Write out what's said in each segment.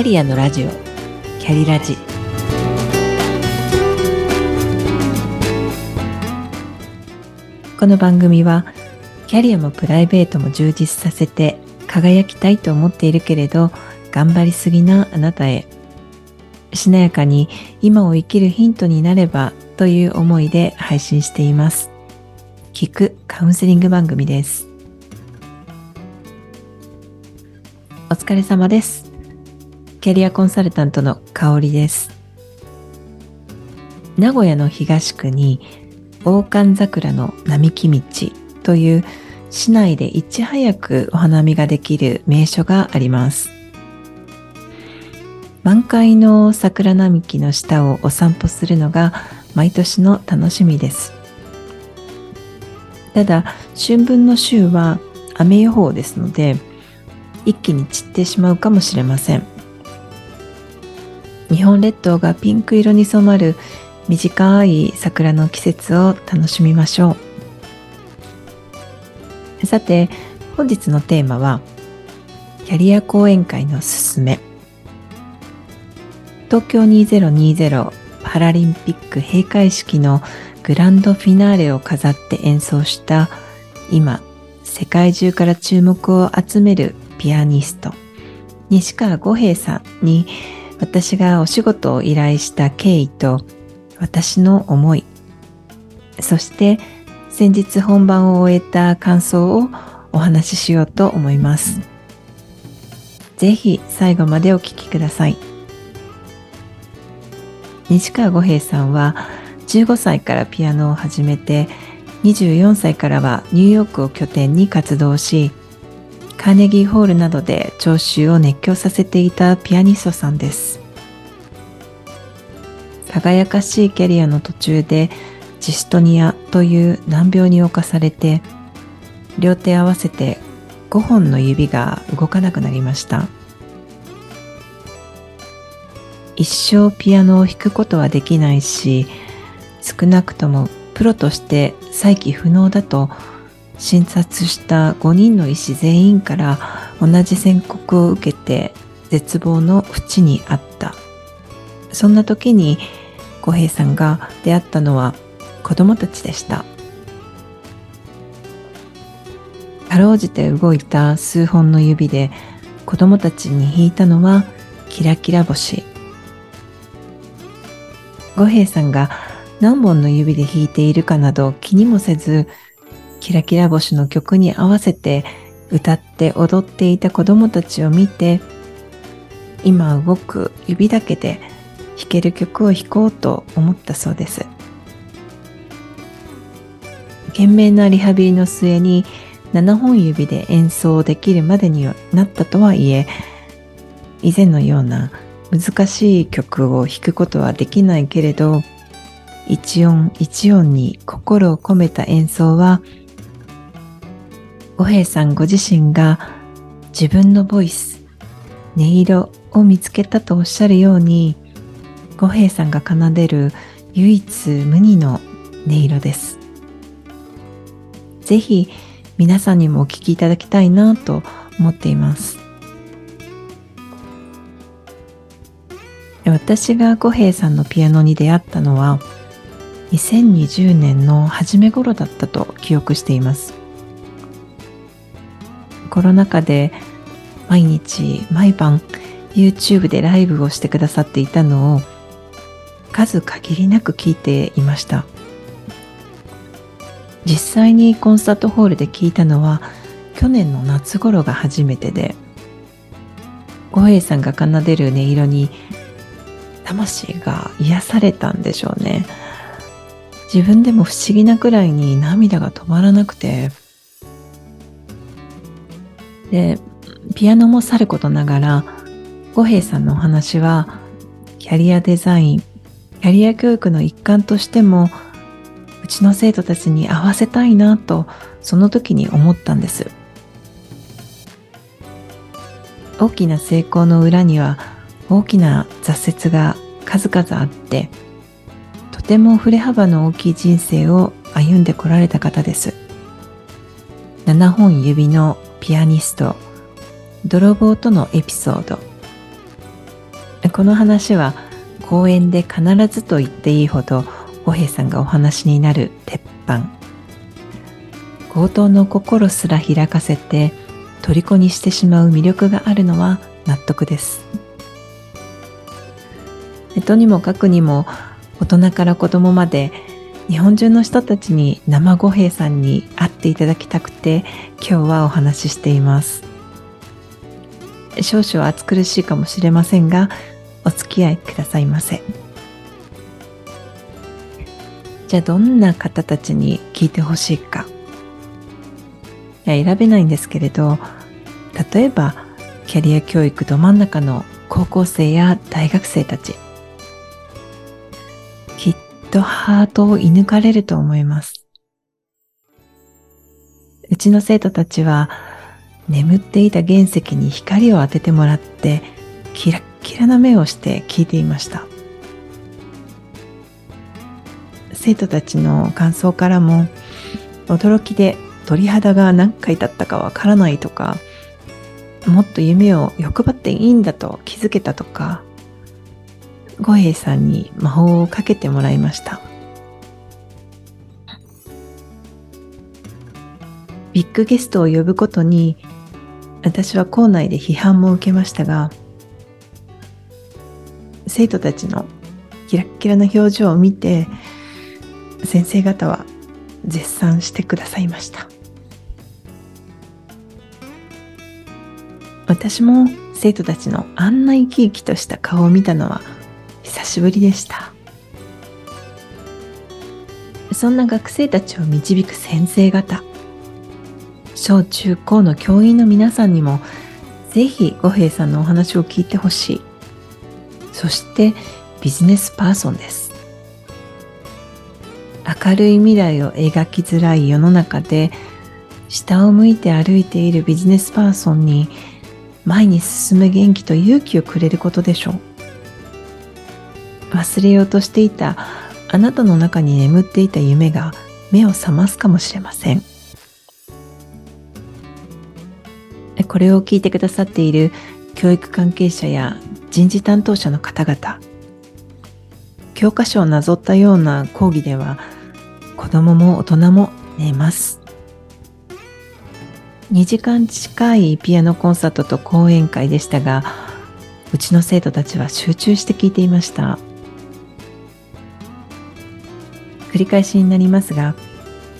キャリアのラジオ。キャリラジ。この番組はキャリアもプライベートも充実させて輝きたいと思っているけれど頑張りすぎなあなたへ。しなやかに今を生きるヒントになればという思いで配信しています。聞くカウンセリング番組です。お疲れ様です。キャリアコンサルタントの香りです名古屋の東区に大寒桜の並木道という市内でいち早くお花見ができる名所があります満開の桜並木の下をお散歩するのが毎年の楽しみです。ただ、春分の週は雨予報ですので、一気に散ってしまうかもしれません。日本列島がピンク色に染まる短い桜の季節を楽しみましょう。さて、本日のテーマは、キャリア講演会のすすめ。東京2020パラリンピック閉会式のグランドフィナーレを飾って演奏した今世界中から注目を集めるピアニスト西川五平さんに私がお仕事を依頼した経緯と私の思いそして先日本番を終えた感想をお話ししようと思います。ぜひ最後までお聴きください。西川五平さんは15歳からピアノを始めて24歳からはニューヨークを拠点に活動しカーネギーホールなどで聴衆を熱狂させていたピアニストさんです。輝かしいキャリアの途中でジストニアという難病に侵されて両手合わせて5本の指が動かなくなりました。一生ピアノを弾くことはできないし少なくともプロとして再起不能だと診察した5人の医師全員から同じ宣告を受けて絶望の淵にあった。そんな時に小平さんが出会ったのは子供たちでした。かろうじて動いた数本の指で子供たちに弾いたのはキラキラ星。五平さんが何本の指で弾いているかなど気にもせず、キラキラ星の曲に合わせて歌って踊っていた子供たちを見て、今動く指だけで弾ける曲を弾こうと思ったそうです。懸命なリハビリの末に7本指で演奏できるまでになったとはいえ、以前のような難しい曲を弾くことはできないけれど一音一音に心を込めた演奏は五平さんご自身が自分のボイス音色を見つけたとおっしゃるように五平さんが奏でる唯一無二の音色です。ぜひ皆さんにもお聴きいただきたいなと思っています。私が五平さんのピアノに出会ったのは2020年の初め頃だったと記憶しています。コロナ禍で毎日毎晩 YouTube でライブをしてくださっていたのを数限りなく聞いていました。実際にコンサートホールで聞いたのは去年の夏頃が初めてで五平さんが奏でる音色に魂が癒されたんでしょうね。自分でも不思議なくらいに涙が止まらなくてでピアノもさることながら五平さんのお話はキャリアデザインキャリア教育の一環としてもうちの生徒たちに合わせたいなとその時に思ったんです。大きな成功の裏には大きな挫折が数々あってとても振れ幅の大きい人生を歩んでこられた方です。7本指のピアニスト泥棒とのエピソード。この話は講演で必ずと言っていいほど五平さんがお話になる鉄板。強盗の心すら開かせて虜にしてしまう魅力があるのは納得です。とにもかくにも大人から子供まで日本中の人たちに生五平さんに会っていただきたくて今日はお話ししています。少々暑苦しいかもしれませんがお付き合いくださいませ。じゃあどんな方たちに聞いてほしいか。いや選べないんですけれど例えばキャリア教育ど真ん中の高校生や大学生たち。とハートを射抜かれると思います。うちの生徒たちは眠っていた原石に光を当ててもらってキラッキラな目をして聞いていました。生徒たちの感想からも驚きで鳥肌が何回だったかわからないとかもっと夢を欲張っていいんだと気づけたとか五平さんに魔法をかけてもらいました。ビッグゲストを呼ぶことに私は校内で批判も受けましたが生徒たちのキラッキラな表情を見て先生方は絶賛してくださいました。私も生徒たちのあんな生き生きとした顔を見たのは久しぶりでした。そんな学生たちを導く先生方小中高の教員の皆さんにもぜひ五平さんのお話を聞いてほしい。そしてビジネスパーソンです。明るい未来を描きづらい世の中で下を向いて歩いているビジネスパーソンに前に進む元気と勇気をくれることでしょう。忘れようとしていたあなたの中に眠っていた夢が目を覚ますかもしれません。これを聞いてくださっている教育関係者や人事担当者の方々教科書をなぞったような講義では子供も大人も寝ます。2時間近いピアノコンサートと講演会でしたがうちの生徒たちは集中して聞いていました。繰り返しになりますが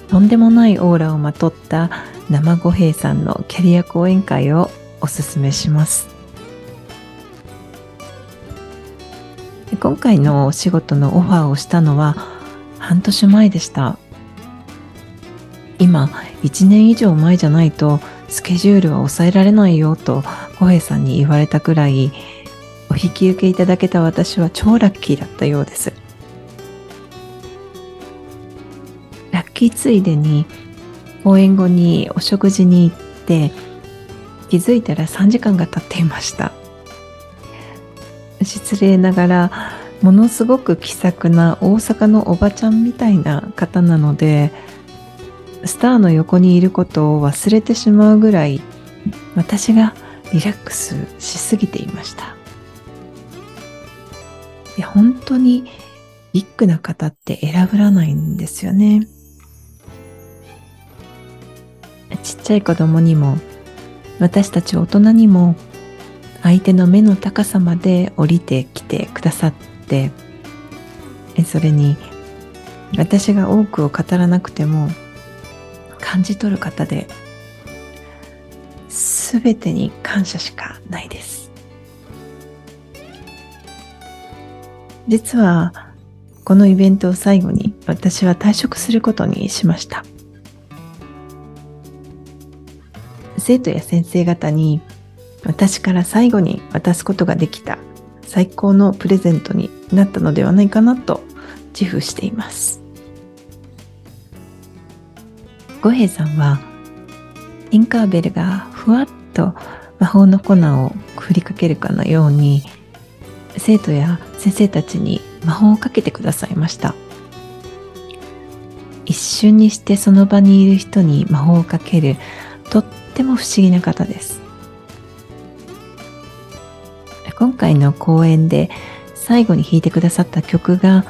とんでもないオーラをまとった生五平さんのキャリア講演会をおすすめします。今回のお仕事のオファーをしたのは半年前でした。今1年以上前じゃないとスケジュールは抑えられないよと小平さんに言われたくらいお引き受けいただけた私は超ラッキーだったようです。ラッキーついでに講演後にお食事に行って気づいたら3時間が経っていました。失礼ながらものすごく気さくな大阪のおばちゃんみたいな方なのでスターの横にいることを忘れてしまうぐらい私がリラックスしすぎていました。いや本当にビッグな方って選ぶらないんですよね。ちっちゃい子供にも私たち大人にも相手の目の高さまで降りてきてくださってそれに私が多くを語らなくても感じ取る方で全てに感謝しかないです。実はこのイベントを最後に私は退職することにしました。生徒や先生方に私から最後に渡すことができた最高のプレゼントになったのではないかなと自負しています。五平さんはインカーベルがふわっと魔法の粉を振りかけるかのように生徒や先生たちに魔法をかけてくださいました。一瞬にしてその場にいる人に魔法をかけるても不思議な方です。今回の公演で最後に弾いてくださった曲が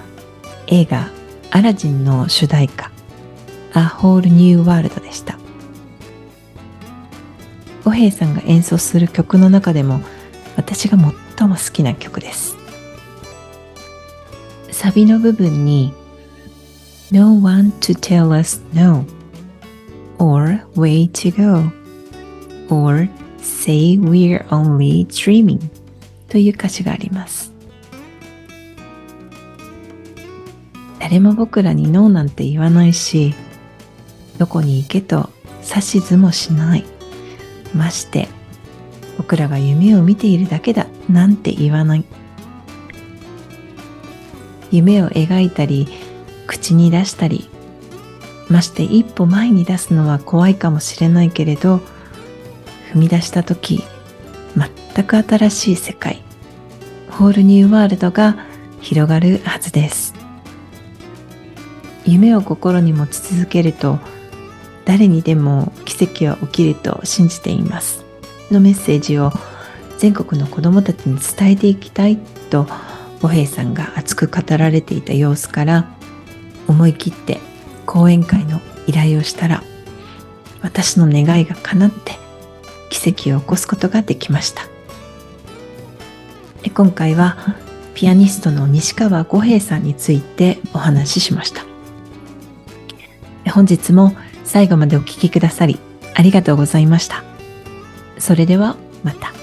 映画アラジンの主題歌 A Whole New World でした。五平さんが演奏する曲の中でも私が最も好きな曲です。サビの部分に No one to tell us no or way to go or say we're only dreaming という歌詞があります。誰も僕らにノーなんて言わないしどこに行けと指図もしない。まして僕らが夢を見ているだけだなんて言わない。夢を描いたり口に出したりまして一歩前に出すのは怖いかもしれないけれど踏み出した時全く新しい世界ホールニューワールドが広がるはずです。夢を心に持ち続けると誰にでも奇跡は起きると信じています。のメッセージを全国の子どもたちに伝えていきたいと五平さんが熱く語られていた様子から思い切って講演会の依頼をしたら私の願いが叶って奇跡を起こすことができました。今回はピアニストの西川五平さんについてお話ししました。本日も最後までお聴きくださりありがとうございました。それではまた。